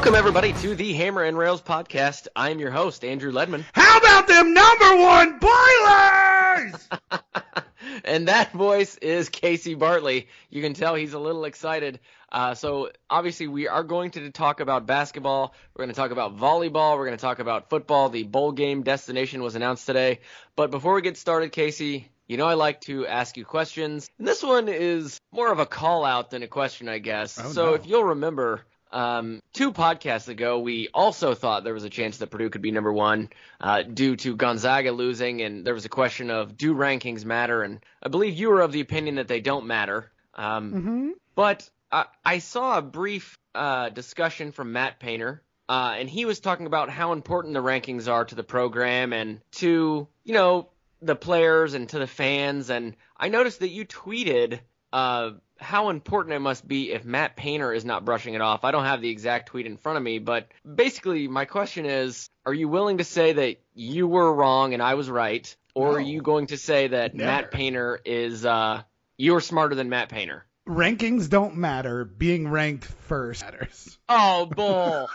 Welcome everybody to the Hammer and Rails podcast. I'm your host Andrew Ledman, How about them number one boilers? and that voice is Casey Bartley. You can tell he's a little excited. Uh, so obviously we are going to talk about basketball. We're going to talk about volleyball. We're going to talk about football. The bowl game destination was announced today. But before we get started, Casey, you know I like to ask you questions. And this one is more of a call out than a question, I guess. Oh, so no. if you'll remember, um, two podcasts ago, we also thought there was a chance that Purdue could be number one uh, due to Gonzaga losing, and there was a question of do rankings matter? And I believe you were of the opinion that they don't matter. Um, Mm-hmm. But I, I saw a brief uh, discussion from Matt Painter, uh, and he was talking about how important the rankings are to the program and to you know the players and to the fans. And I noticed that you tweeted uh, how important it must be if Matt Painter is not brushing it off. I don't have the exact tweet in front of me, but basically my question is: Are you willing to say that you were wrong and I was right, or are you going to say that Never. Matt Painter is uh, you're smarter than Matt Painter? Rankings don't matter. Being ranked first matters. Oh, bull!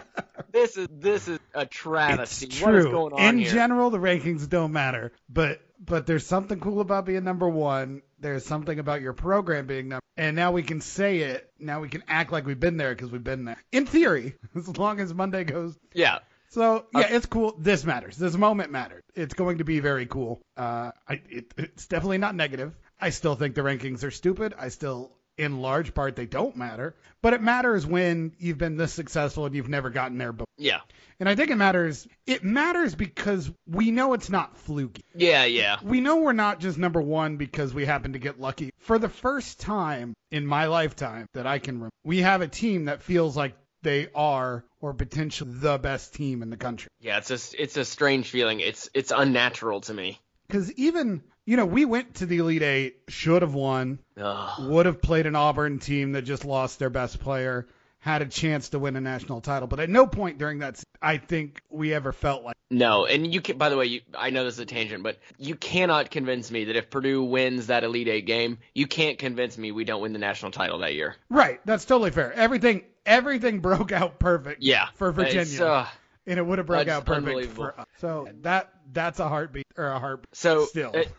this is this is a travesty. It's What is true. going on In here? general, the rankings don't matter. But but there's something cool about being number one. There's something about your program being number. And now we can say it. Now we can act like we've been there because we've been there. In theory, as long as Monday goes yeah, So yeah, it's cool. This matters. This moment matters. It's going to be very cool. Uh, I, it, it's definitely not negative. I still think the rankings are stupid. I still, in large part, they don't matter. But it matters when you've been this successful and you've never gotten there before. yeah, And I think it matters. It matters because we know it's not fluky. yeah, yeah. We know we're not just number one because we happen to get lucky. For the first time in my lifetime that I can remember, we have a team that feels like they are or potentially the best team in the country. Yeah, it's a it's a strange feeling. It's it's unnatural to me. Because even, you know, we went to the Elite Eight, should have won, Ugh. would have played an Auburn team that just lost their best player, had a chance to win a national title. But at no point during that, I think we ever felt like, No, and you can. By the way, you, I know this is a tangent, but you cannot convince me that if Purdue wins that Elite Eight game, you can't convince me we don't win the national title that year. right, that's totally fair. Everything, everything broke out perfect Yeah, for Virginia. Uh, and it would have broke out perfect for us. So that that's a heartbeat or a heart. So Still. it-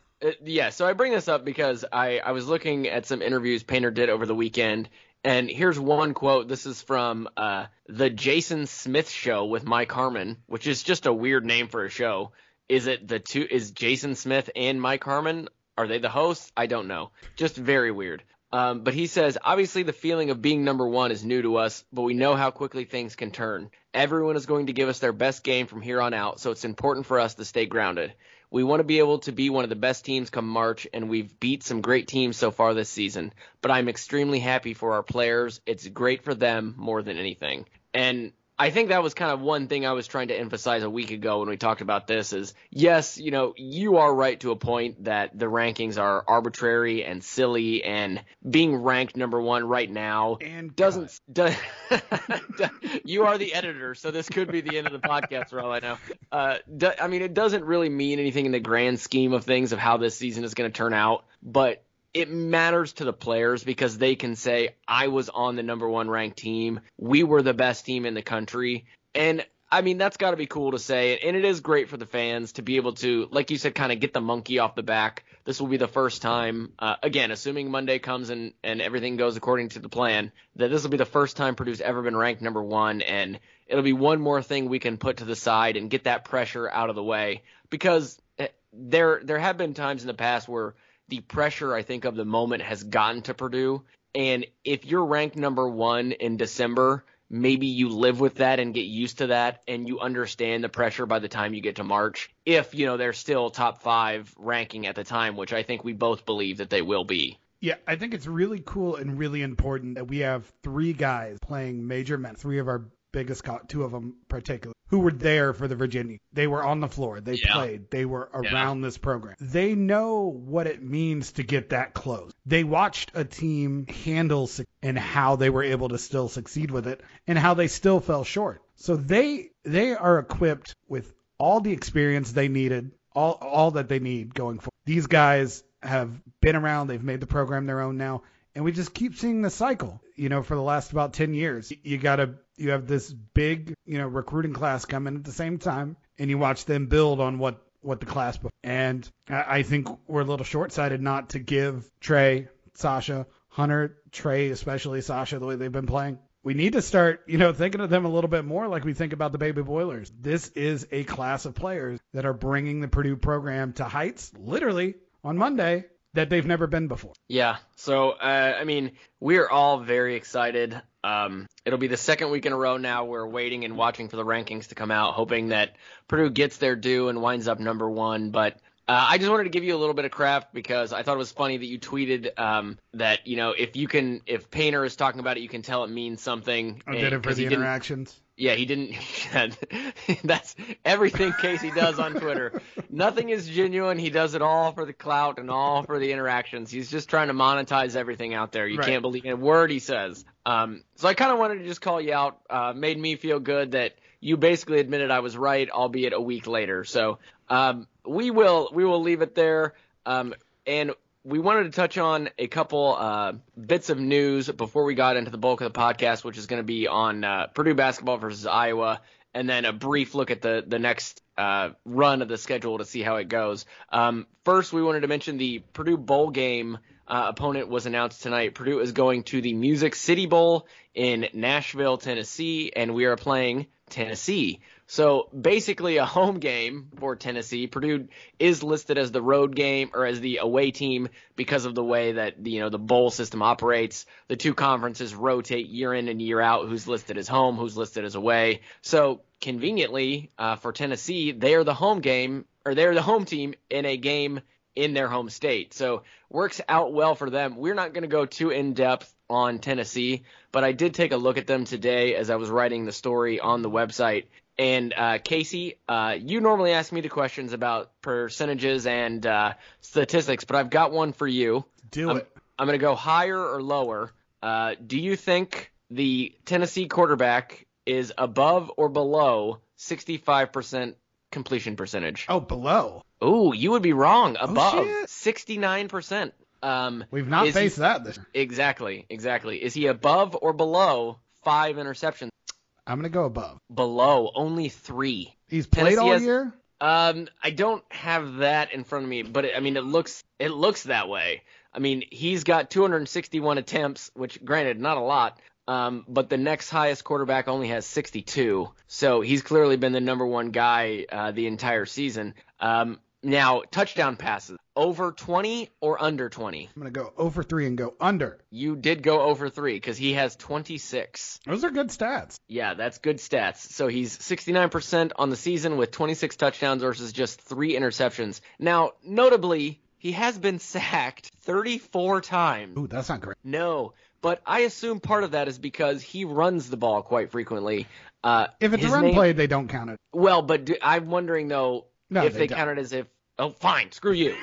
yeah, so I bring this up because I, I was looking at some interviews Painter did over the weekend, And here's one quote. This is from uh, the Jason Smith Show with Mike Harmon, which is just a weird name for a show. Is it the two? Is Jason Smith and Mike Harmon? Are they the hosts? I don't know. Just very weird. Um, but he says, obviously, the feeling of being number one is new to us, but we know how quickly things can turn. Everyone is going to give us their best game from here on out, so it's important for us to stay grounded. We want to be able to be one of the best teams come March, and we've beat some great teams so far this season. But I'm extremely happy for our players. It's great for them more than anything. And I think that was kind of one thing I was trying to emphasize a week ago when we talked about this is yes, you know, you are right to a point that the rankings are arbitrary and silly and being ranked number 1 right now And doesn't do, you are the editor, so this could be the end of the podcast for all I know. Uh, do, I mean, it doesn't really mean anything in the grand scheme of things of how this season is going to turn out, but it matters to the players because they can say, I was on the number one ranked team. We were the best team in the country. And I mean, that's got to be cool to say. And it is great for the fans to be able to, like you said, kind of get the monkey off the back. This will be the first time, uh, again, assuming Monday comes and, and everything goes according to the plan, that this will be the first time Purdue's ever been ranked number one. And it'll be one more thing we can put to the side and get that pressure out of the way. Because eh, there, there have been times in the past where the pressure I think of the moment has gotten to Purdue. And if you're ranked number one in December, maybe you live with that and get used to that and you understand the pressure by the time you get to March. If, you know, they're still top five ranking at the time, which I think we both believe that they will be. Yeah, I think it's really cool and really important that we have three guys playing major men, three of our biggest, co- two of them particularly, who were there for the Virginia. They were on the floor. They Yeah. played. They were around this program. They know what it means to get that close. They watched a team handle suc- and how they were able to still succeed with it and how they still fell short. So they they are equipped with all the experience they needed, all all that they need going forward. These guys have been around. They've made the program their own now and we just keep seeing the cycle you know for the last about 10 years you gotta you have this big you know recruiting class coming at the same time and you watch them build on what what the class and I, I think we're a little short-sighted not to give trey sasha hunter trey especially sasha the way they've been playing we need to start, you know, thinking of them a little bit more like we think about the baby boilers. This is a class of players that are bringing the Purdue program to heights, literally on Monday, that they've never been before. Yeah. So, uh, I mean, we're all very excited. Um, it'll be the second week in a row now. We're waiting and watching for the rankings to come out, hoping that Purdue gets their due and winds up number one. But uh, I just wanted to give you a little bit of craft because I thought it was funny that you tweeted um, that you know if you can if Painter is talking about it, you can tell it means something. I did it for the interactions. Yeah, he didn't. that's everything Casey does on Twitter. Nothing is genuine. He does it all for the clout and all for the interactions. He's just trying to monetize everything out there. You Right. can't believe a word he says. Um, so I kind of wanted to just call you out. Uh, made me feel good that you basically admitted I was right, albeit a week later. So um, we will we will leave it there. Um, and we wanted to touch on a couple uh, bits of news before we got into the bulk of the podcast, which is going to be on uh, Purdue basketball versus Iowa, and then a brief look at the the next uh, run of the schedule to see how it goes. Um, first, we wanted to mention the Purdue bowl game. Uh, opponent was announced tonight. Purdue is going to the Music City Bowl in Nashville, Tennessee, and we are playing Tennessee. So basically a home game for Tennessee. Purdue is listed as the road game or as the away team because of the way that you know the bowl system operates. The two conferences rotate year in and year out who's listed as home, who's listed as away. So conveniently uh, for Tennessee, they are the home game or they're the home team in a game in their home state. So works out well for them. We're not going to go too in depth on Tennessee, but I did take a look at them today as I was writing the story on the website. And uh, Casey, uh, you normally ask me the questions about percentages and uh, statistics, but I've got one for you. Do I'm, it. I'm going to go higher or lower. Uh, do you think the Tennessee quarterback is above or below 65% completion percentage? Oh, below. Ooh, you would be wrong. Above sixty-nine percent. Um, We've not is he- faced that this. exactly, exactly. Is he above or below five interceptions? I'm gonna go above. Below, only three. He's played Tennessee all has- year. Um, I don't have that in front of me, but it, I mean, it looks it looks that way. I mean, he's got 261 attempts, which granted, not a lot. Um, but the next highest quarterback only has 62. So he's clearly been the number one guy uh, the entire season. Um, now, touchdown passes over 20 or under 20? I'm going to go over three and go under. You did go over three because he has 26. Those are good stats. Yeah, that's good stats. So he's 69% on the season with 26 touchdowns versus just three interceptions. Now, notably, he has been sacked 34 times. Ooh, that's not great. No, but I assume part of that is because he runs the ball quite frequently. Uh, If it's a run name- play, they don't count it. well, but do, I'm wondering though No, if they they, count it as if. Oh, fine, screw you.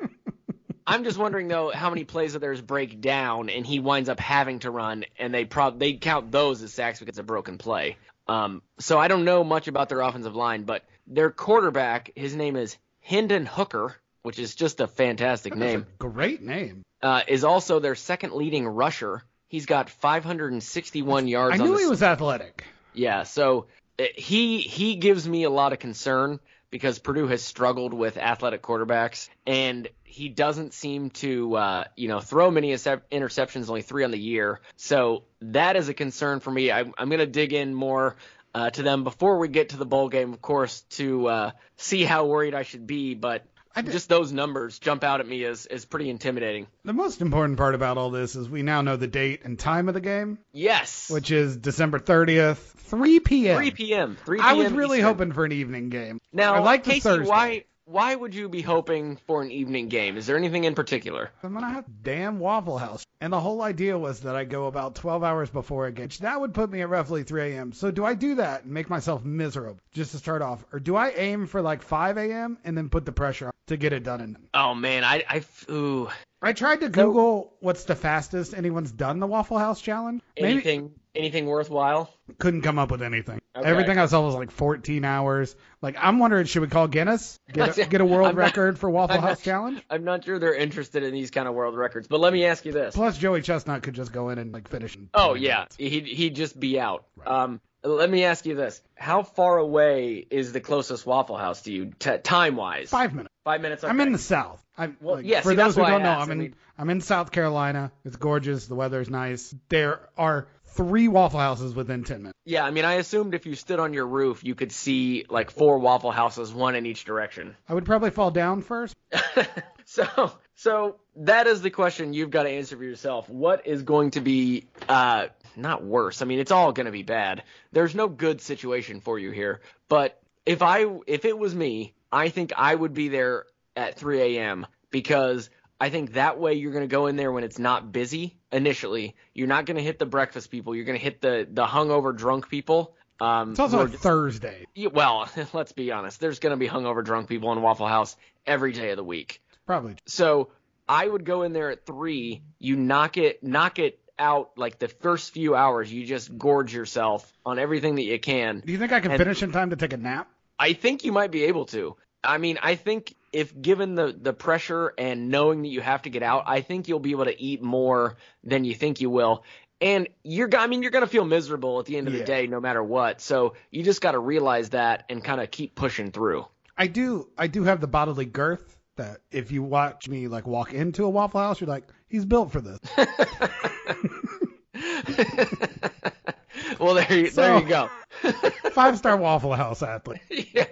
I'm just wondering though how many plays of theirs break down and he winds up having to run, and they prob they count those as sacks because it's a broken play. Um, so I don't know much about their offensive line, but their quarterback, his name is Hendon Hooker, which is just a fantastic name That's a great name. uh, is also their second leading rusher. He's got 561 yards. I on knew he was athletic. yeah, so uh, he he gives me a lot of concern because Purdue has struggled with athletic quarterbacks, and he doesn't seem to uh, you know throw many interceptions, only three on the year. So that is a concern for me. I, I'm going to dig in more. Uh, to them before we get to the bowl game, of course, to uh, see how worried I should be. But Just those numbers jump out at me as, as pretty intimidating. The most important part about all this is we now know the date and time of the game, Yes. which is December 30th, 3 p.m. 3 p.m. 3 p.m. I was really Eastern. hoping for an evening game. Now, I like the Casey, Thursday. why why would you be hoping for an evening game? Is there anything in particular? I'm gonna have damn Waffle House. And the whole idea was that I go about 12 hours before a game. That would put me at roughly 3 a.m. So do I do that and make myself miserable just to start off, or do I aim for like 5 a.m. and then put the pressure on to get it done? In Oh man, I I ooh I tried to Google what's the fastest anyone's done the Waffle House challenge. Maybe anything anything worthwhile? couldn't come up with anything. Okay. Everything I saw was like 14 hours. Like I'm wondering, should we call Guinness? Get a, get a world not- record for Waffle I'm House not- challenge? I'm not sure they're interested in these kind of world records, but let me ask you this. Plus Joey Chestnut could just go in and like finish. In Oh yeah, minutes. he'd he'd just be out. Um, let me ask you this: How far away is the closest Waffle House to you, t- time wise? Five minutes. Five minutes. I'm in the South. I, Well, like, yeah, for see, those who don't know. I'm I in mean- I'm in South Carolina. It's gorgeous. The weather's nice. There are three Waffle Houses within 10 minutes. Yeah, I mean, I assumed if you stood on your roof, you could see like four Waffle Houses, one in each direction. I would probably fall down first. so, so that is the question you've got to answer for yourself. What is going to be uh, not worse? I mean, it's all going to be bad. There's no good situation for you here. But if I, if it was me, I think I would be there at 3 a.m. because I think that way you're going to go in there when it's not busy initially. You're not going to hit the breakfast people. You're going to hit the the hungover drunk people. Um, It's also Thursday. Well, let's be honest. There's going to be hungover drunk people in Waffle House every day of the week. Probably. So I would go in there at three. You knock it, knock it out like the first few hours. You just gorge yourself on everything that you can. Do you think I can And- finish in time to take a nap? I think you might be able to. I mean, I think if given the the pressure and knowing that you have to get out, I think you'll be able to eat more than you think you will. And you're, I mean, you're gonna feel miserable at the end of Yeah. the day, no matter what. So you just got to realize that and kind of keep pushing through. I do. I do have the bodily girth that if you watch me like walk into a Waffle House, you're like, he's built for this. well, there you, So- there you go. Five star Waffle House athlete. yeah.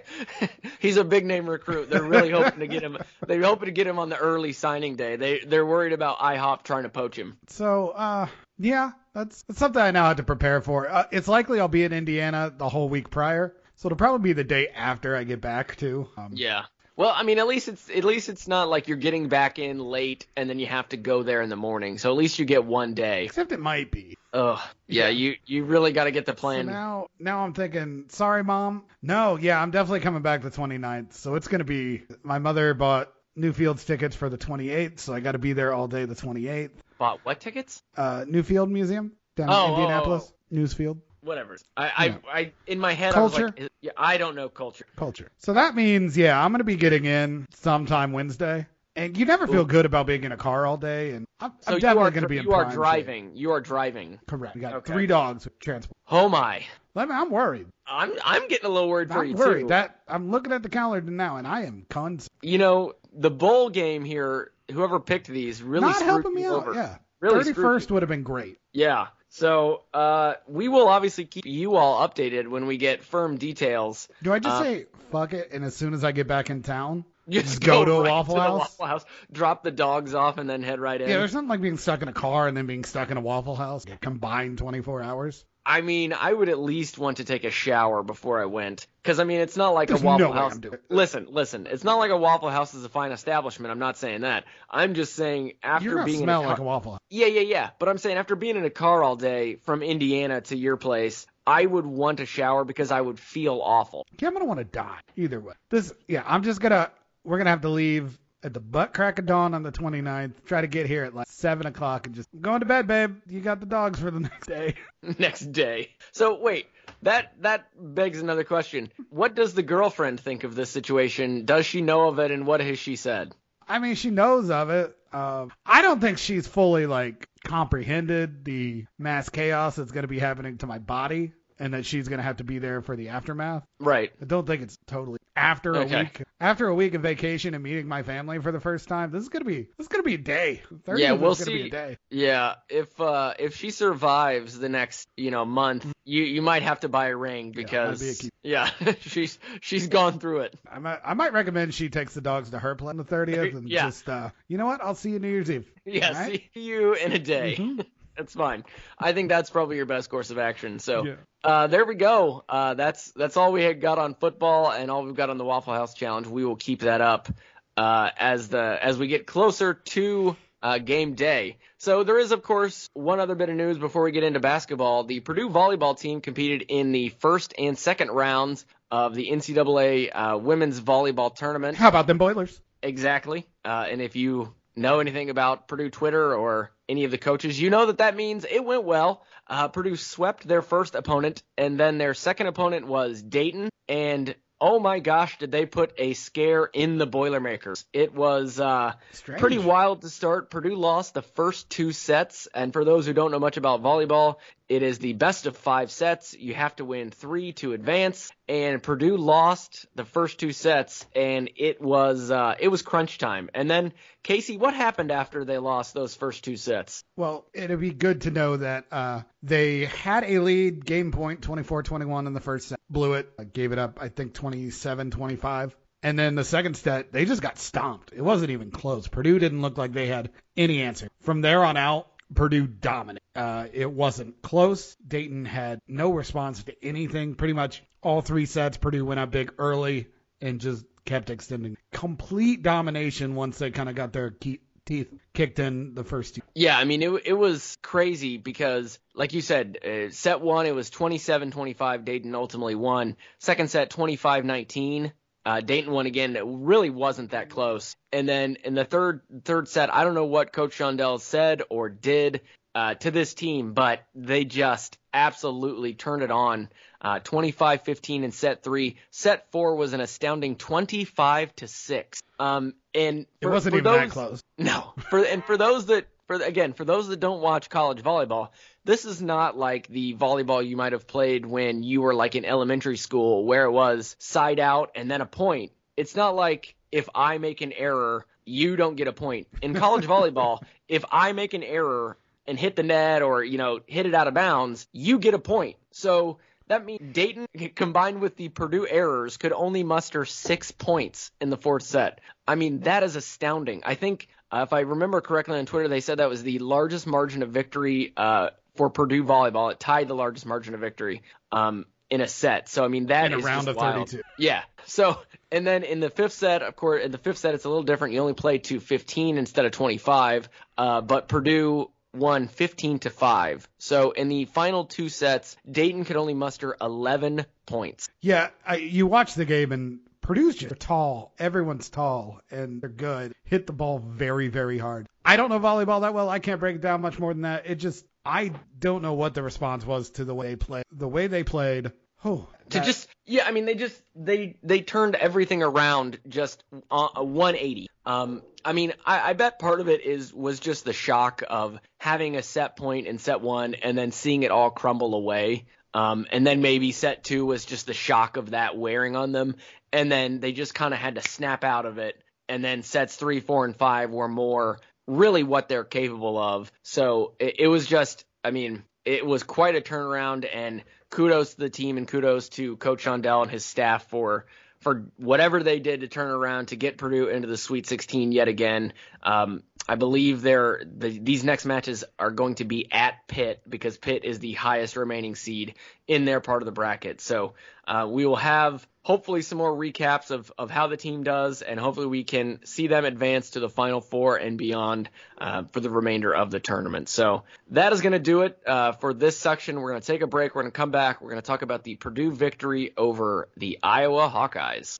He's a big name recruit. They're really hoping to get him. They're hoping to get him on the early signing day. They they're worried about IHOP trying to poach him. So, uh, yeah, that's, that's something I now have to prepare for. Uh, it's likely I'll be in Indiana the whole week prior, so it'll probably be the day after I get back too. Um, Yeah. Well, I mean, at least it's at least it's not like you're getting back in late and then you have to go there in the morning. So at least you get one day. Except it might be. Ugh. Yeah. You you really got to get the So plan. now, now I'm thinking, sorry, mom. No, yeah, I'm definitely coming back the 29th. So it's gonna be. My mother bought Newfields tickets for the 28th, so I got to be there all day the 28th. Bought what tickets? Uh, Newfield Museum down Oh, in oh, Indianapolis. Newsfield Whatever. I Yeah. I, I in my head Culture? I was like, yeah, I don't know culture. culture. So that means, yeah, I'm gonna be getting in sometime Wednesday. And you never feel Cool. good about being in a car all day, and I'm, So I'm definitely are gonna be in you are prime shape. driving. You are driving. Correct. We got Okay. three dogs with transport. Oh my. Let me, I'm worried. I'm I'm getting a little worried for I'm you worried too. that I'm looking at the calendar now, and I am cons. you know, the bowl game here, whoever picked these really Not screwed helping me out. over. Yeah. Really Thirty screwed first would have been great. Yeah. So uh, we will obviously keep you all updated when we get firm details. Do I just Uh, say fuck it and as soon as I get back in town, Just go to a Waffle the House? Waffle House, drop the dogs off, and then head right in. yeah, there's nothing like being stuck in a car and then being stuck in a Waffle House combined 24 hours. I mean, I would at least want to take a shower before I went, because I mean, it's not like There's a Waffle no House. I'm doing it. Listen, listen, it's not like a Waffle House is a fine establishment. I'm not saying that. I'm just saying after You're being smell in a like car, a Waffle House. yeah, yeah, yeah. But I'm saying after being in a car all day from Indiana to your place, I would want a shower because I would feel awful. Yeah, I'm gonna want to die either way. This, yeah, I'm just gonna. We're gonna have to leave at the butt crack of dawn on the 29th. Try to get here at like seven o'clock and just going to bed, babe. You got the dogs for the next day. next day. So wait, that that begs another question. What does the girlfriend think of this situation? Does she know of it, and what has she said? I mean, she knows of it. Um, I don't think she's fully like comprehended the mass chaos that's gonna be happening to my body, and that she's gonna have to be there for the aftermath. Right. I don't think it's totally after a week after a week of vacation and meeting my family for the first time. This is gonna be this is gonna be a day. 30th Yeah, we'll be see. a day. Yeah. If uh if she survives the next you know month, you you might have to buy a ring because be a yeah, she's she's gone through it. I might I might recommend she takes the dogs to her place on the 30th and Yeah. just uh you know what? I'll see you New Year's Eve. Yeah. Right? See you in a day. Mhm. That's fine. I think that's probably your best course of action. So Yeah. uh, there we go. Uh, that's that's all we had got on football and all we've got on the Waffle House challenge. We will keep that up uh, as the as we get closer to uh, game day. So there is of course one other bit of news before we get into basketball. The Purdue volleyball team competed in the first and second rounds of the NCAA uh, women's volleyball tournament. How about them Boilers? Exactly. Uh, and if you know anything about Purdue Twitter or any of the coaches, you know that that means it went well. Uh, Purdue swept their first opponent, and then their second opponent was Dayton. And oh my gosh, did they put a scare in the Boilermakers? It was uh, pretty wild to start. Purdue lost the first two sets, and for those who don't know much about volleyball, it is the best of five sets. You have to win three to advance, and Purdue lost the first two sets, and it was uh, it was crunch time. And then Casey, what happened after they lost those first two sets? Well, it'd be good to know that uh, they had a lead game point 24-21 in the first set, blew it, uh, gave it up I think 27-25. And then the second set, they just got stomped. It wasn't even close. Purdue didn't look like they had any answer. From there on out, Purdue dominated. Uh, it wasn't close. Dayton had no response to anything. Pretty much all three sets, Purdue went up big early and just kept extending. Complete domination once they kind of got their key, teeth kicked in the first two. Yeah, I mean it it was crazy because like you said, uh, set 1 it was 27-25 Dayton ultimately won. Second set 25-19 uh, Dayton won again. It really wasn't that close. And then in the third third set, I don't know what Coach Shondell said or did uh, to this team, but they just absolutely turned it on. Uh, 25-15 in set three. Set four was an astounding 25 to six. Um, and It wasn't for even that close. no, for and for those that for again for those that don't watch college volleyball, this is not like the volleyball you might have played when you were like in elementary school where it was side out and then a point. It's not like if I make an error, you don't get a point. In college volleyball, if I make an error and hit the net or you know hit it out of bounds, you get a point. So that means Dayton combined with the Purdue errors could only muster six points in the fourth set. I mean that is astounding. I think uh, if I remember correctly on Twitter, they said that was the largest margin of victory uh, for Purdue volleyball. It tied the largest margin of victory um, in a set. So I mean that In a is round of wild. 32. Yeah. So and then in the fifth set, of course, in the fifth set it's a little different. You only play to 15 instead of 25. Uh, but Purdue won 15 to 5. So in the final two sets, Dayton could only muster 11 points. Yeah, I, you watch the game and Purdue's just tall. Everyone's tall and they're good. Hit the ball very, very hard. I don't know volleyball that well. I can't break it down much more than that. It just I don't know what the response was to the way they played. The way they played. Oh, to that- just yeah i mean they just they they turned everything around just a 180 um i mean I, I bet part of it is was just the shock of having a set point in set one and then seeing it all crumble away um and then maybe set two was just the shock of that wearing on them and then they just kind of had to snap out of it and then sets three, four, and five were more really what they're capable of. So it, it was just, I mean, it was quite a turnaround, and kudos to the team and kudos to Coach Shondell and his staff for for whatever they did to turn around to get Purdue into the Sweet 16 yet again. Um, I believe they're the, these next matches are going to be at Pitt because Pitt is the highest remaining seed in their part of the bracket. So uh, we will have hopefully some more recaps of, of how the team does, and hopefully we can see them advance to the Final Four and beyond uh, for the remainder of the tournament. So that is going to do it uh, for this section. We're going to take a break. We're going to come back. We're going to talk about the Purdue victory over the Iowa Hawkeyes.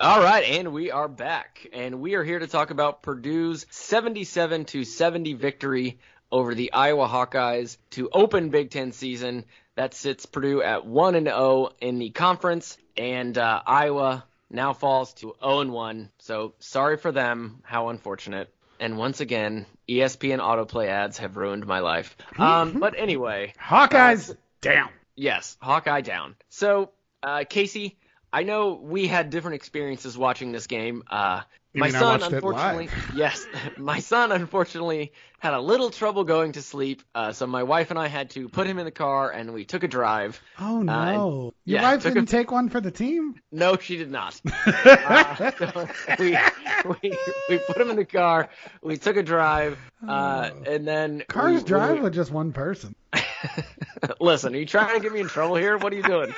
All right, and we are back, and we are here to talk about Purdue's 77 to 70 victory over the Iowa Hawkeyes to open Big Ten season. That sits Purdue at 1 and 0 in the conference, and uh, Iowa now falls to 0 and 1. So sorry for them. How unfortunate. And once again, ESPN autoplay ads have ruined my life. Um, but anyway, Hawkeyes uh, down. Yes, Hawkeye down. So, uh, Casey, I know we had different experiences watching this game. Uh, my son, unfortunately, yes, my son unfortunately had a little trouble going to sleep. Uh, so my wife and I had to put him in the car and we took a drive. Oh Uh, and- no! Your yeah, wife didn't take one for the team. No, she did not. uh, so we, we we put him in the car. We took a drive, uh, and then Cars we, drive we- with just one person. Listen, are you trying to get me in trouble here? What are you doing?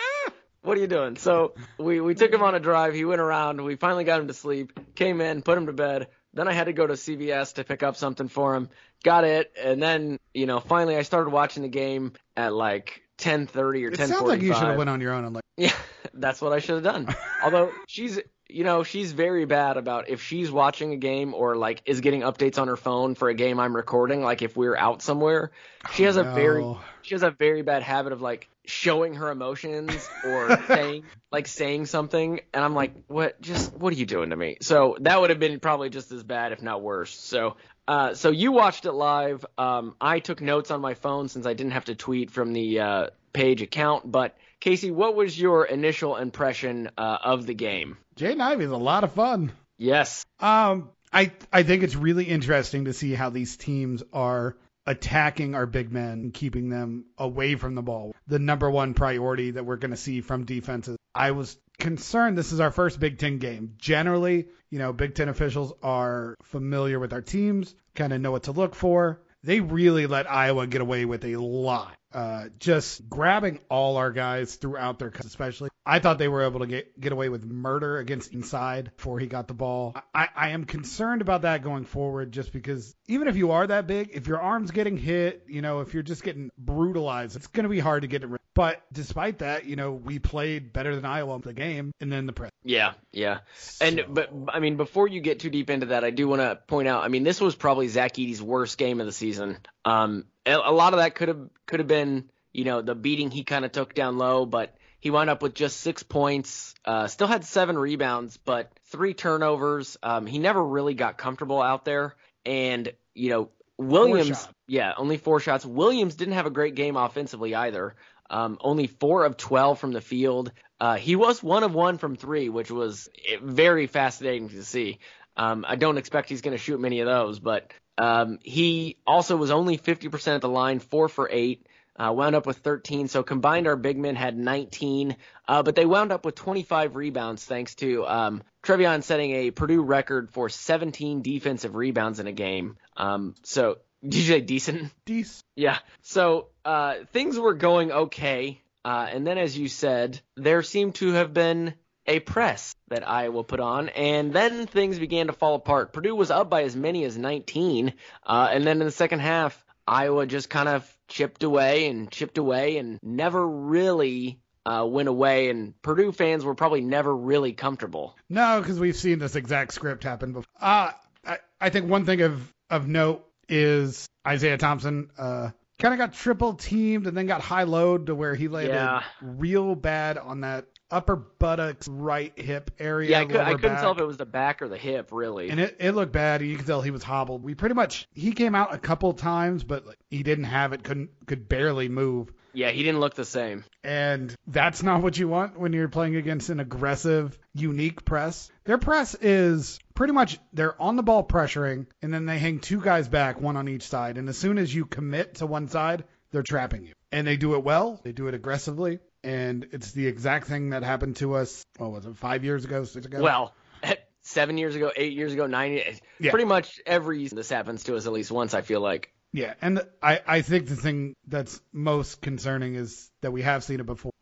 What are you doing? So we, we took him on a drive. He went around. We finally got him to sleep. Came in, put him to bed. Then I had to go to CVS to pick up something for him. Got it, and then you know finally I started watching the game at like 10:30 or 10:45. It sounds like you should have went on your own and like. Yeah, that's what I should have done. Although she's, you know, she's very bad about if she's watching a game or like is getting updates on her phone for a game I'm recording. Like if we're out somewhere, she has a very, she has a very bad habit of like showing her emotions or saying like saying something, and I'm like, what? Just what are you doing to me? So that would have been probably just as bad, if not worse. So. Uh, so you watched it live. Um, I took notes on my phone since I didn't have to tweet from the uh, page account. But Casey, what was your initial impression uh, of the game? Jay Ivey's a lot of fun. Yes. Um, I I think it's really interesting to see how these teams are attacking our big men and keeping them away from the ball. The number one priority that we're going to see from defenses. I was concerned this is our first Big Ten game. Generally, you know, Big Ten officials are familiar with our teams, kind of know what to look for. They really let Iowa get away with a lot. Uh, just grabbing all our guys throughout their, cuts, especially. I thought they were able to get, get away with murder against inside before he got the ball. I, I am concerned about that going forward just because even if you are that big, if your arm's getting hit, you know, if you're just getting brutalized, it's going to be hard to get it. But despite that, you know, we played better than Iowa in the game and then the press. Yeah, yeah. And but I mean, before you get too deep into that, I do want to point out. I mean, this was probably Zach Edey's worst game of the season. Um, a lot of that could have could have been, you know, the beating he kind of took down low, but he wound up with just six points. Uh, still had seven rebounds, but three turnovers. Um, he never really got comfortable out there, and you know, Williams. Yeah, only four shots. Williams didn't have a great game offensively either. Um, only four of 12 from the field. Uh, he was one of one from three, which was very fascinating to see. Um, I don't expect he's going to shoot many of those, but um, he also was only 50% at the line, four for eight. Uh, wound up with 13. So combined, our big men had 19, uh, but they wound up with 25 rebounds thanks to um, Trevion setting a Purdue record for 17 defensive rebounds in a game. Um, so did you say decent? Decent. Yeah. So uh, things were going okay, uh, and then as you said, there seemed to have been a press that Iowa put on, and then things began to fall apart. Purdue was up by as many as 19, uh, and then in the second half, Iowa just kind of chipped away and chipped away and never really uh, went away, and Purdue fans were probably never really comfortable. No, because we've seen this exact script happen before. Uh, I, I think one thing of, of note is Isaiah Thompson uh, kind of got triple teamed and then got high load to where he landed Yeah. real bad on that upper buttocks right hip area. Yeah, I, could, I couldn't back. tell if it was the back or the hip, really. And it, it looked bad. You could tell he was hobbled. We pretty much he came out a couple times, but like, he didn't have it. Couldn't could barely move. yeah, he didn't look the same. And that's not what you want when you're playing against an aggressive, unique press. Their press is pretty much they're on the ball pressuring, and then they hang two guys back, one on each side. And as soon as you commit to one side, they're trapping you. And they do it well. They do it aggressively. And it's the exact thing that happened to us. What was it? Five years ago, six ago. Well, seven years ago, eight years ago, nine years, Yeah. pretty much every season this happens to us at least once. I feel like. Yeah, and I, I think the thing that's most concerning is that we have seen it before.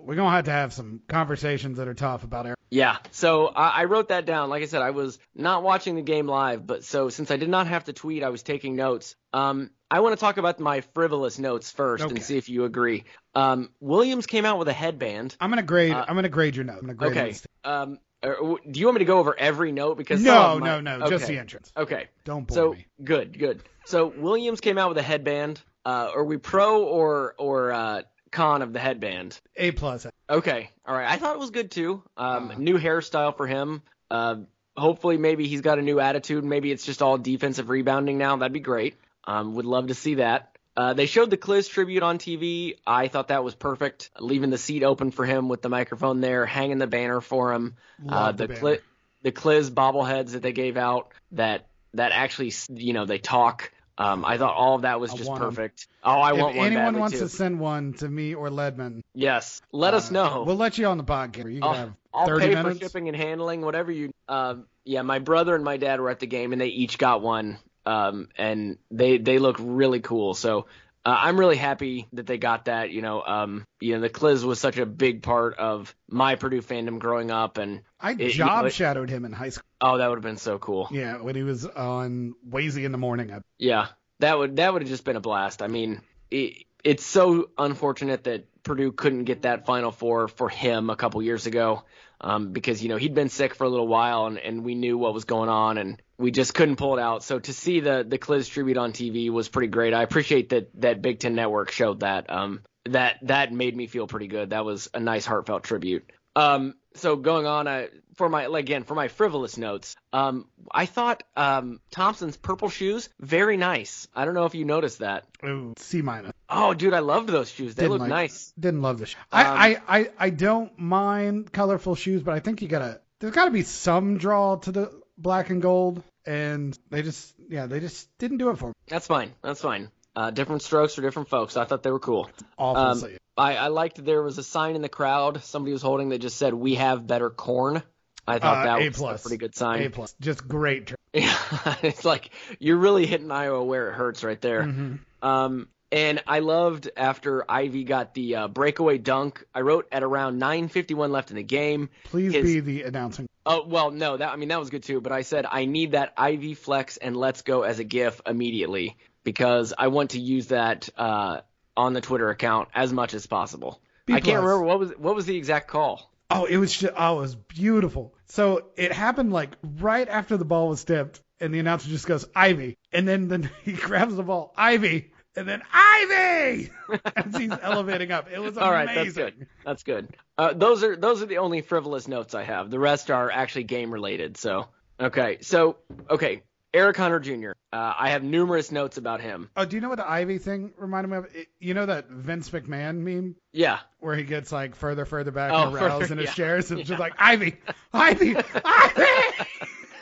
We're gonna have to have some conversations that are tough about Aaron. Yeah, so I, I wrote that down. Like I said, I was not watching the game live, but so since I did not have to tweet, I was taking notes. Um, I want to talk about my frivolous notes first Okay. and see if you agree. Um, Williams came out with a headband. I'm gonna grade. Uh, I'm gonna grade your note. I'm gonna grade Okay. Um, uh, do you want me to go over every note? Because No, of no, my- no, just the entrance. Okay. Don't bore so me. good, good. So Williams came out with a headband. Uh, are we pro or or uh, con of the headband? A plus. Okay, all right. I thought it was good too. Um, Uh-huh. new hairstyle for him. Uh, hopefully, maybe he's got a new attitude. Maybe it's just all defensive rebounding now. That'd be great. Um, would love to see that. Uh, they showed the Cliz tribute on TV. I thought that was perfect. Leaving the seat open for him with the microphone there, hanging the banner for him. uh, the the Cli- the Cliz bobbleheads that they gave out that that actually you know they talk. Um, I thought all of that was I just perfect. Oh, I if want one If anyone wants too. to send one to me or Ledman, yes, let us uh, know. We'll let you on the podcast. You can I'll, have I'll 30 pay minutes. for shipping and handling, whatever you. Um, yeah, my brother and my dad were at the game, and they each got one, um, and they they look really cool. So uh, I'm really happy that they got that. You know, um, you know, the Cliz was such a big part of my Purdue fandom growing up, and I it- you job know, it- shadowed him in high school. oh, that would have been so cool. Yeah, when he was on Wazy in the morning. I- Yeah, that would that would have just been a blast. I mean, it, it's so unfortunate that Purdue couldn't get that Final Four for him a couple years ago, um, because you know he'd been sick for a little while, and, and we knew what was going on, and we just couldn't pull it out. So to see the the Cliz tribute on TV was pretty great. I appreciate that that Big Ten Network showed that. Um, that that made me feel pretty good. That was a nice heartfelt tribute. Um, so going on, I, for my again for my frivolous notes, um, I thought um, Thompson's purple shoes very nice. I don't know if you noticed that. Ooh, C minus. Oh, dude, I loved those shoes. They Didn't look like- nice. Didn't love the shoe. Um, I, I, I, I don't mind colorful shoes, but I think you gotta. There's got to be some draw to the black and gold, and they just, yeah, they just didn't do it for me. That's fine. That's fine. Uh, different strokes for different folks. I thought they were cool. Um. I, I liked there was a sign in the crowd somebody was holding that just said "We have better corn." I thought Uh, that was plus. a pretty good sign. A plus. Just great. Yeah, it's like you're really hitting Iowa where it hurts right there. Mhm. Um, and I loved after Ivey got the uh, breakaway dunk. I wrote at around 9:51 left in the game. Please His- be the announcing. Oh well, no, that I mean that was good too. But I said I need that Ivey flex and let's go as a GIF immediately because I want to use that uh, on the Twitter account as much as possible. I can't remember what was what was the exact call. Oh, it was just, oh, it was beautiful. So it happened like right after the ball was tipped, and the announcer just goes Ivey, and then then he grabs the ball, Ivey, and then Ivey as he's elevating up. It was amazing. All right, that's good. That's good. Uh, those are those are the only frivolous notes I have. The rest are actually game related. So okay, so okay, Eric Hunter Jr. Uh, I have numerous notes about him. Oh, do you know what the Ivey thing reminded me of? It, you know that Vince McMahon meme Yeah, where he gets like further, further back Oh, and further- in his yeah. chairs, and it's just like Ivey, Ivey, Ivey.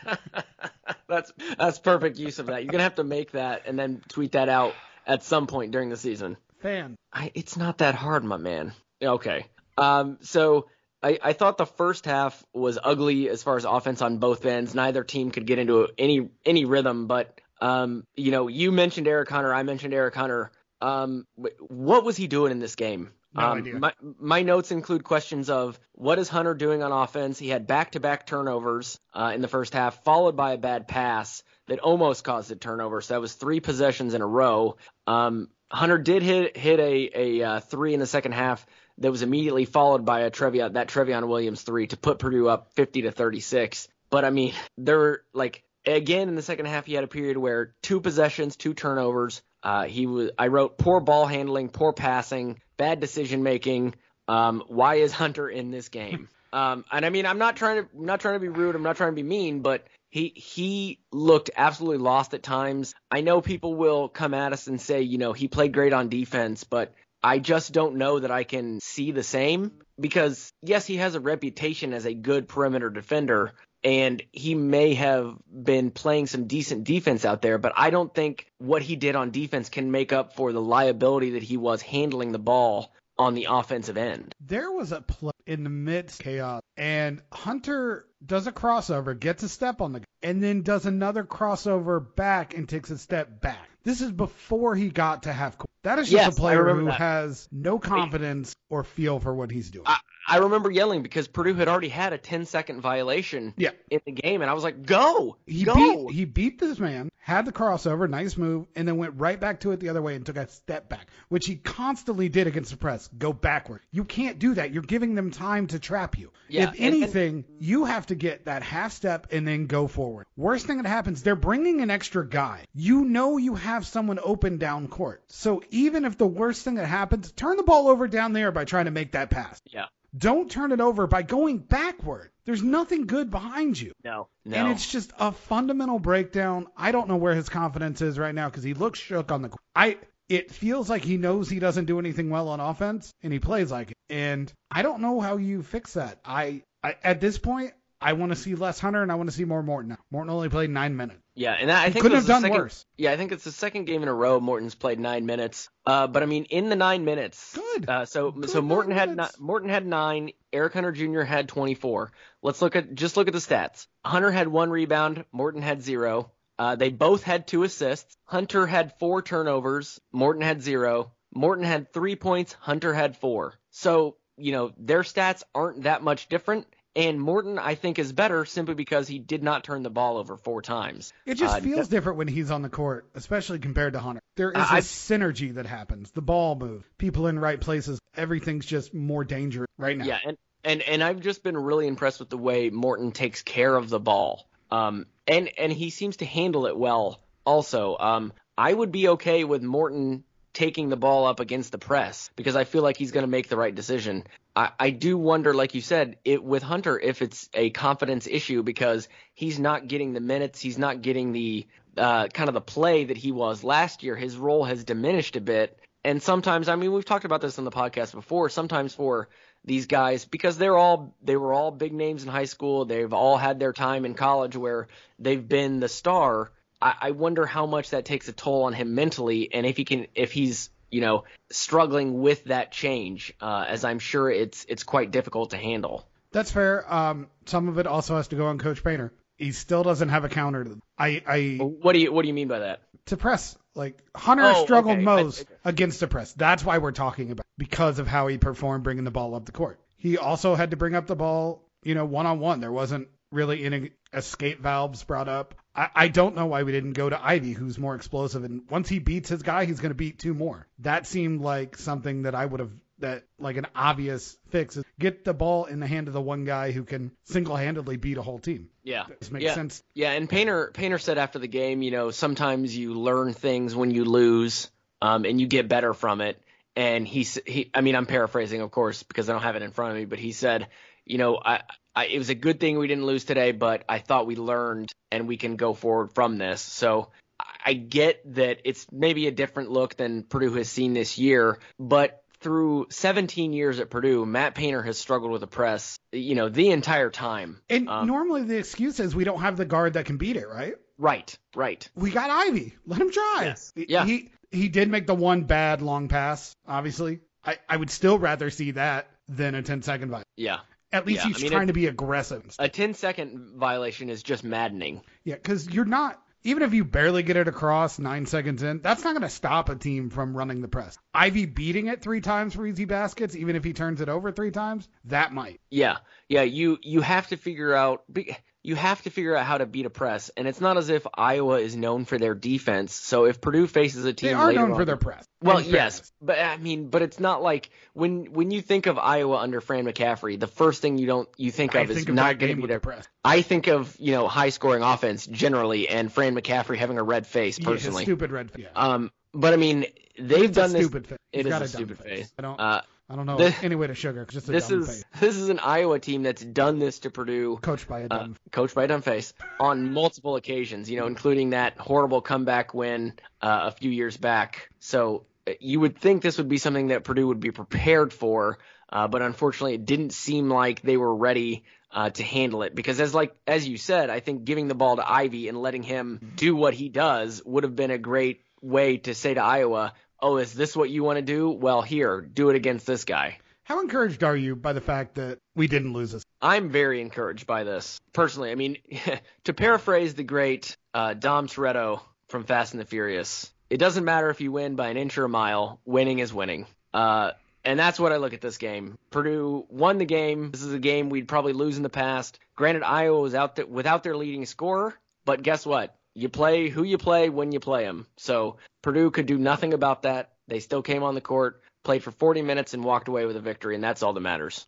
that's that's perfect use of that. You're gonna have to make that and then tweet that out at some point during the season. Fan. I, it's not that hard, my man. Okay. Um, so I, I thought the first half was ugly as far as offense on both ends. Neither team could get into any any rhythm. But um, you know, you mentioned Eric Hunter. I mentioned Eric Hunter. Um, what was he doing in this game? No um, idea. My, my notes include questions of what is Hunter doing on offense? He had back-to-back turnovers uh, in the first half, followed by a bad pass that almost caused a turnover. So that was three possessions in a row. Um, Hunter did hit hit a a uh, three in the second half that was immediately followed by a Trevion that Trevion Williams three to put Purdue up 50 to 36. But I mean, there were like again in the second half he had a period where two possessions, two turnovers. Uh, he was I wrote poor ball handling, poor passing, bad decision making. Um, why is Hunter in this game? Um, and I mean, I'm not trying to I'm not trying to be rude. I'm not trying to be mean, but he he looked absolutely lost at times. I know people will come at us and say, you know, he played great on defense, but I just don't know that I can see the same because yes, he has a reputation as a good perimeter defender and he may have been playing some decent defense out there, but I don't think what he did on defense can make up for the liability that he was handling the ball on the offensive end. There was a play in the midst of chaos, and Hunter does a crossover, gets a step on the, and then does another crossover back and takes a step back. This is before he got to half court. That is just Yes, a player who that. has no confidence or feel for what he's doing. I, I remember yelling because Purdue had already had a 10 second violation Yeah. in the game, and I was like, "Go, He go!" beat he beat this man, had the crossover, nice move, and then went right back to it the other way and took a step back, which he constantly did against the press. Go backward. You can't do that. You're giving them time to trap you. Yeah, if and- anything, you have to get that half step and then go forward. Worst thing that happens, they're bringing an extra guy. You know you have someone open down court. So even if the worst thing that happens, turn the ball over down there by trying to make that pass. yeah, Don't turn it over by going backward. There's nothing good behind you. no, no. And it's just a fundamental breakdown. I don't know where his confidence is right now because he looks shook on the. I. It feels like he knows he doesn't do anything well on offense, and he plays like it. And I don't know how you fix that. I, I at this point, I want to see less Hunter and I want to see more Morton. Morton only played nine minutes. Yeah, and I think couldn't have the done second, worse. Yeah, I think it's the second game in a row Morton's played nine minutes. Uh, but I mean, in the nine minutes, Good. Uh, so Good so Morton had ni- Morton had nine. Eric Hunter Jr. had 24. Let's look at just look at the stats. Hunter had one rebound. Morton had zero. Uh, they both had two assists. Hunter had four turnovers. Morton had zero. Morton had three points. Hunter had four. So you know their stats aren't that much different. And Morton, I think, is better simply because he did not turn the ball over four times. It just Uh, feels different when he's on the court, especially compared to Hunter. There is I- a synergy that happens. The ball move, people in right places. Everything's just more dangerous right now. Yeah, and, and and I've just been really impressed with the way Morton takes care of the ball. Um, and and he seems to handle it well. Also, um, I would be okay with Morton taking the ball up against the press because I feel like he's going to make the right decision. I, I do wonder, like you said, it with Hunter if it's a confidence issue because he's not getting the minutes, he's not getting the uh, kind of the play that he was last year. His role has diminished a bit, and sometimes, I mean, we've talked about this on the podcast before. Sometimes for these guys because they're all they were all big names in high school. They've all had their time in college where they've been the star. I, I wonder how much that takes a toll on him mentally, and if he can, if he's you know struggling with that change, uh, as I'm sure it's it's quite difficult to handle. That's fair. Um, some of it also has to go on Coach Painter. He still doesn't have a counter. To, I, I What do you what do you mean by that? to press. Like Hunter Oh, struggled okay. I- most okay. against the press. That's why we're talking about because of how he performed bringing the ball up the court. He also had to bring up the ball, you know, one on one. There wasn't really any escape valves brought up. I, I don't know why we didn't go to Ivey, who's more explosive. And once he beats his guy, he's going to beat two more. That seemed like something that I would have that like an obvious fix is get the ball in the hand of the one guy who can single-handedly beat a whole team. Yeah. This makes yeah. sense. Yeah, and Painter Painter said after the game, you know, sometimes you learn things when you lose, um, and you get better from it. And he, he, I mean, I'm paraphrasing, of course, because I don't have it in front of me, but he said, you know, I, I, it was a good thing we didn't lose today, but I thought we learned and we can go forward from this. So I- I get that it's maybe a different look than Purdue has seen this year, but through 17 years at Purdue, Matt Painter has struggled with the press, you know, the entire time. And Um, normally the excuse is we don't have the guard that can beat it, right? Right, right. We got Ivey. Let him try. Yes. He- Yeah. He he did make the one bad long pass, obviously. I, I would still rather see that than a 10 second violation. Yeah. At least Yeah, he's I mean, trying it- to be aggressive. A 10 second violation is just maddening. Yeah, because you're not, even if you barely get it across nine seconds in, that's not going to stop a team from running the press. Ivey beating it three times for easy baskets, even if he turns it over three times, that might. Yeah. Yeah, you you have to figure out be- you have to figure out how to beat a press, and it's not as if Iowa is known for their defense. So if Purdue faces a team They are known on- for their press. Well, yes, fairness. but I mean, but it's not like when when you think of Iowa under Fran McCaffery, the first thing you don't you think I of is of not going to be their press. I think of you know high scoring offense generally, and Fran McCaffery having a red face Yeah, personally. stupid red. Yeah. Um, but I mean, they've It's done this. stupid face. It is a stupid face. face. I don't- Uh, I don't know the- any way to sugar, a this dumb is face. this is an Iowa team that's done this to Purdue, Coached by a uh, dumb. coached by a dumb face, on multiple occasions. You know, including that horrible comeback win uh, a few years back. So uh, you would think this would be something that Purdue would be prepared for, uh, but unfortunately, it didn't seem like they were ready. Uh, to handle it because as like as you said, I think giving the ball to Ivey and letting him do what he does would have been a great way to say to Iowa, "Oh, is this what you want to do? Well, here, do it against this guy." How encouraged are you by the fact that we didn't lose this? I'm very encouraged by this personally. I mean, to paraphrase the great uh, Dom Toretto from Fast and the Furious, it doesn't matter if you win by an inch or a mile. Winning is winning. Uh, and that's what I look at this game. Purdue won the game. This is a game we'd probably lose in the past. Granted, Iowa was out there without their leading scorer, but guess what? You play who you play when you play them. So Purdue could do nothing about that. They still came on the court, played for 40 minutes, and walked away with a victory, and that's all that matters.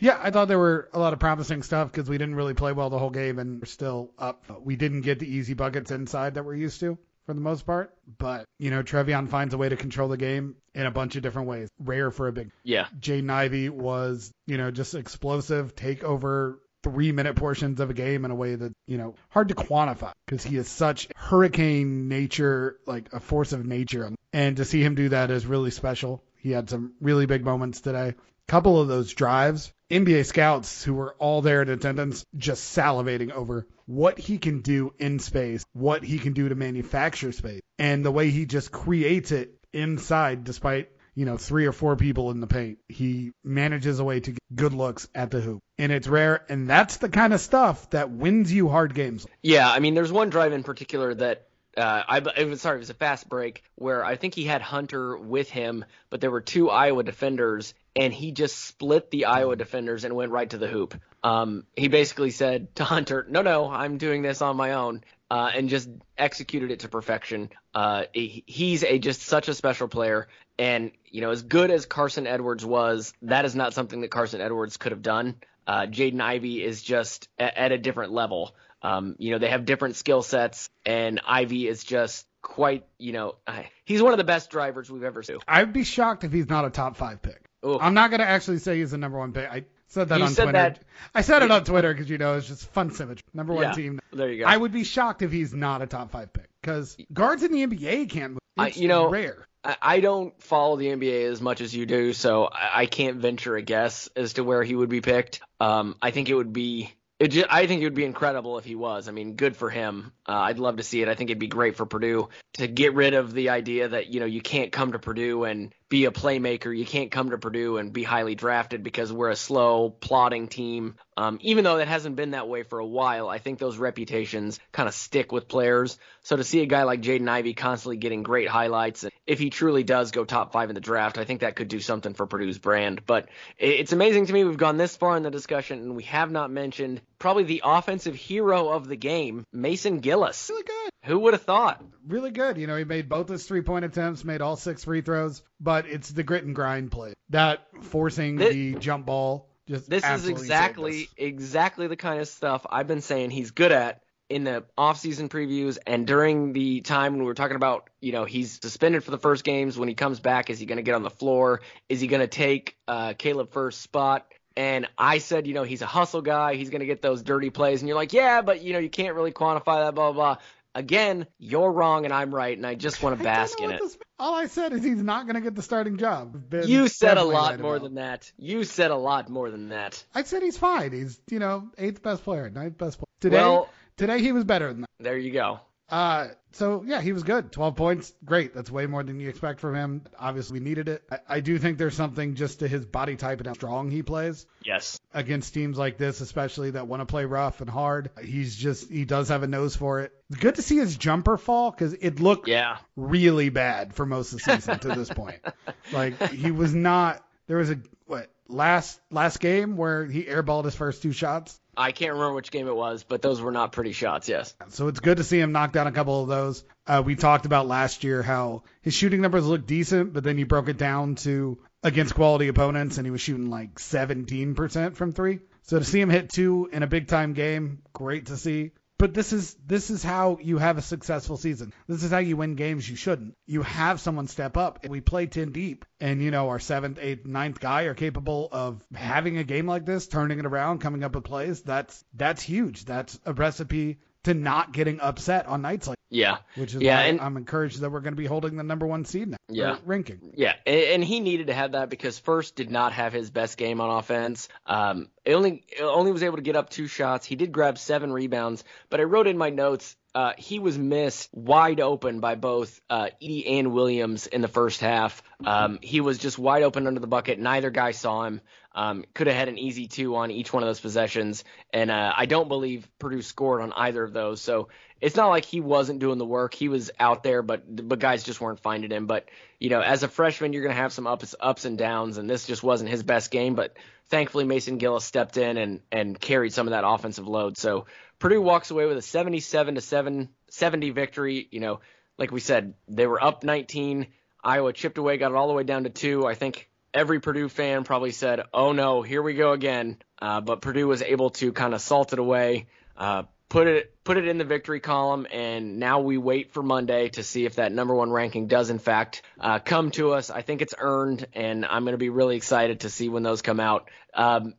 Yeah, I thought there were a lot of promising stuff because we didn't really play well the whole game and we're still up. We didn't get the easy buckets inside that we're used to for the most part. But, you know, Trevion finds a way to control the game in a bunch of different ways. Rare for a big. Yeah. Jaden Ivey was, you know, just explosive, take over three minute portions of a game in a way that, you know, hard to quantify because he is such hurricane nature, like a force of nature. And to see him do that is really special. He had some really big moments today. Couple of those drives, NBA scouts who were all there in attendance just salivating over what he can do in space, what he can do to manufacture space, and the way he just creates it inside despite you know, three or four people in the paint. He manages a way to get good looks at the hoop. And it's rare, and that's the kind of stuff that wins you hard games. Yeah, I mean, there's one drive in particular that uh, I it was sorry, it was a fast break where I think he had Hunter with him, but there were two Iowa defenders, and he just split the Iowa defenders and went right to the hoop. Um, he basically said to Hunter, "No, no, I'm doing this on my own," uh, and just executed it to perfection. Uh, he, he's a just such a special player, and you know, as good as Carson Edwards was, that is not something that Carson Edwards could have done. Uh, Jaden Ivey is just a, at a different level. Um, you know, they have different skill sets, and Ivey is just quite, you know, he's one of the best drivers we've ever seen. I'd be shocked if he's not a top five pick. Oof. I'm not going to actually say he's the number one pick. I said that You on said Twitter. that- I said it on Twitter because, you know, it's just fun symmetry. Number one Yeah, team. there you go. I would be shocked if he's not a top five pick because guards in the NBA can't move. I- you know, rare. I, don't follow the NBA as much as you do, so I, can't venture a guess as to where he would be picked. Um, I think it would be It ju- I think it would be incredible if he was. I mean, good for him. Uh, I'd love to see it. I think it'd be great for Purdue to get rid of the idea that you know you can't come to Purdue and be a playmaker. You can't come to Purdue and be highly drafted because we're a slow, plodding team. Um, even though that hasn't been that way for a while, I think those reputations kind of stick with players. So to see a guy like Jaden Ivey constantly getting great highlights, if he truly does go top five in the draft, I think that could do something for Purdue's brand. But it's amazing to me we've gone this far in the discussion and we have not mentioned probably the offensive hero of the game, Mason Gillis. Really good. Who would have thought? Really good. You know, he made both his three point attempts, made all six free throws, but it's the grit and grind play. That forcing This- the jump ball just This is exactly exactly the kind of stuff I've been saying he's good at in the off-season previews and during the time when we were talking about, you know, he's suspended for the first games. When he comes back, is he going to get on the floor? Is he going to take uh, Caleb Furst spot? And I said, you know, he's a hustle guy. He's going to get those dirty plays. And you're like, yeah, but you know, you can't really quantify that. Blah blah. blah. Again, you're wrong and I'm right, and I just want to bask in it. All I said is he's not going to get the starting job. Been You said a lot right more about. than that. You said a lot more than that. I said he's fine. He's you know eighth best player, ninth best player. Today, Well- today he was better than that. There you go. Uh, so yeah, he was good. 12 points, great. That's way more than you expect from him. Obviously, we needed it. I, I do think there's something just to his body type and how strong he plays Yes. against teams like this, especially that want to play rough and hard. He's just he does have a nose for it. Good to see his jumper fall because it looked Yeah. really bad for most of the season to this point. Like he was not. There was a what last last game where he airballed his first two shots. I can't remember which game it was, but those were not pretty shots. Yes. So it's good to see him knock down a couple of those. Uh, we talked about last year how his shooting numbers looked decent, but then he broke it down to against quality opponents, and he was shooting like 17% from three. So to see him hit two in a big time game, great to see. But this is this is how you have a successful season. This is how you win games you shouldn't. You have someone step up. We play ten deep, and you know our seventh, eighth, ninth guy are capable of having a game like this, turning it around, coming up with plays. That's that's huge. That's a recipe to not getting upset on nights like. Yeah. Which is yeah, why and I'm encouraged that we're going to be holding the number one seed now. Yeah. ranking. Yeah, and, and he needed to have that because Furst did not have his best game on offense. Um, only it only was able to get up two shots. He did grab seven rebounds, but I wrote in my notes uh, he was missed wide open by both uh, Edey and Williams in the first half. Um, he was just wide open under the bucket. Neither guy saw him. Um, could have had an easy two on each one of those possessions, and uh, I don't believe Purdue scored on either of those. So it's not like he wasn't doing the work. He was out there, but but guys just weren't finding him. But you know, as a freshman, you're going to have some ups ups and downs, and this just wasn't his best game. But thankfully, Mason Gillis stepped in and and carried some of that offensive load. So Purdue walks away with a 77 to 7 70 victory. You know, like we said, they were up 19. Iowa chipped away, got it all the way down to two. I think every Purdue fan probably said, "Oh no, here we go again." Uh, but Purdue was able to kind of salt it away, uh, put it put it in the victory column, and now we wait for Monday to see if that number one ranking does in fact uh, come to us. I think it's earned, and I'm going to be really excited to see when those come out. Um,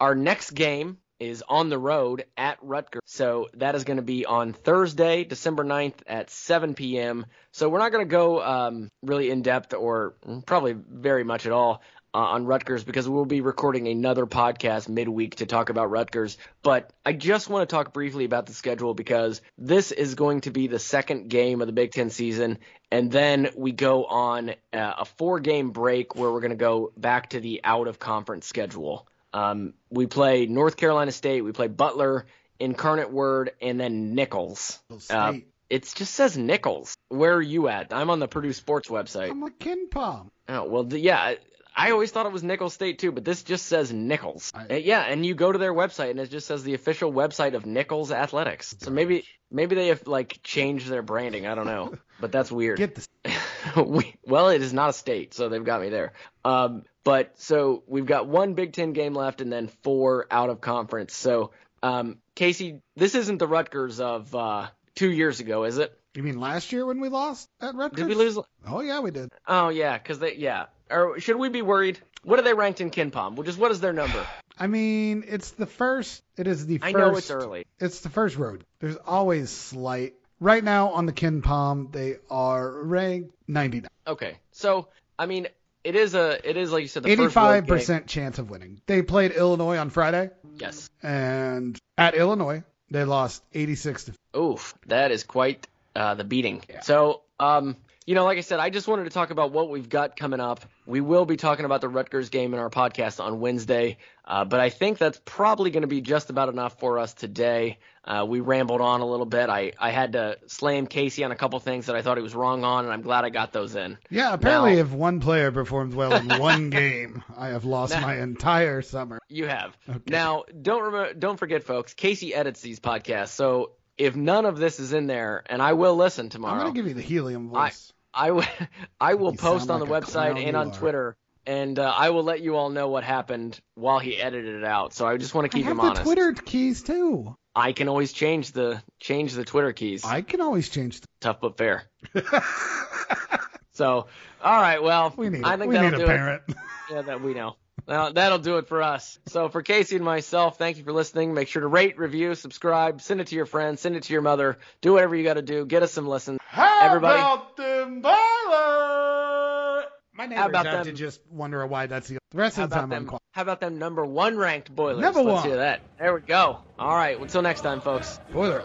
our next game is on the road at Rutgers. So that is going to be on Thursday, December 9th at 7 p.m. So we're not going to go um, really in depth or probably very much at all uh, on Rutgers because we'll be recording another podcast midweek to talk about Rutgers. But I just want to talk briefly about the schedule because this is going to be the second game of the Big Ten season. And then we go on uh, a four game break where we're going to go back to the out of conference schedule. Um, we play North Carolina State, we play Butler, Incarnate Word, and then Nicholls. Uh, it just says Nicholls. Where are you at? I'm on the Purdue Sports website. I'm a KenPom. Oh well, the, yeah. I always thought it was Nicholls State too, but this just says Nicholls. Uh, yeah, and you go to their website and it just says the official website of Nicholls Athletics. So maybe maybe they have like changed their branding. I don't know, but that's weird. Get this. we, well, it is not a state, so they've got me there. Um, but so we've got one Big Ten game left and then four out of conference. So um, Casey, this isn't the Rutgers of uh, two years ago, is it? You mean last year when we lost at Rutgers? Did we lose? Oh yeah, we did. Oh yeah, because they yeah. Or should we be worried? What are they ranked in KenPom? Just what is their number? I mean, it's the first. It is the I first. know it's early. It's the first road. There's always slight. Right now on the KenPom, they are ranked 99. Okay, so I mean, it is a it is like you said the first road 85 percent chance of winning. They played Illinois on Friday, Yes. and at Illinois they lost eighty-six to. Oof, that is quite uh, the beating. So, um, you know, like I said, I just wanted to talk about what we've got coming up. We will be talking about the Rutgers game in our podcast on Wednesday, uh, but I think that's probably going to be just about enough for us today. Uh, we rambled on a little bit. I, I had to slam Casey on a couple things that I thought he was wrong on, and I'm glad I got those in. Yeah, apparently, Now- if one player performs well in one game, I have lost Now- my entire summer. You have. Now, don't remember, don't forget, folks. Casey edits these podcasts, so if none of this is in there, and I will listen tomorrow. I'm gonna give you the helium voice. I I will You post on the like a website and on are. Twitter, and uh, I will let you all know what happened while he edited it out. So I just want to keep I have him the honest. Twitter keys too. I can always change the change the Twitter keys. I can always change. The... Tough but fair. so, all right. Well, We need. I think we that'll need do a parent. it. Yeah, that we know. Well, that'll do it for us. So for Casey and myself, thank you for listening. Make sure to rate, review, subscribe, send it to your friends, send it to your mother. Do whatever you got to do. Get us some listens. Everybody. about them Boiler? My neighbors about have them- to just wonder why that's the. The rest How of the time about I'm them? quiet. How about them number one ranked boilers? Number Let's one. hear that. There we go. All right. Until next time, folks. Boiler.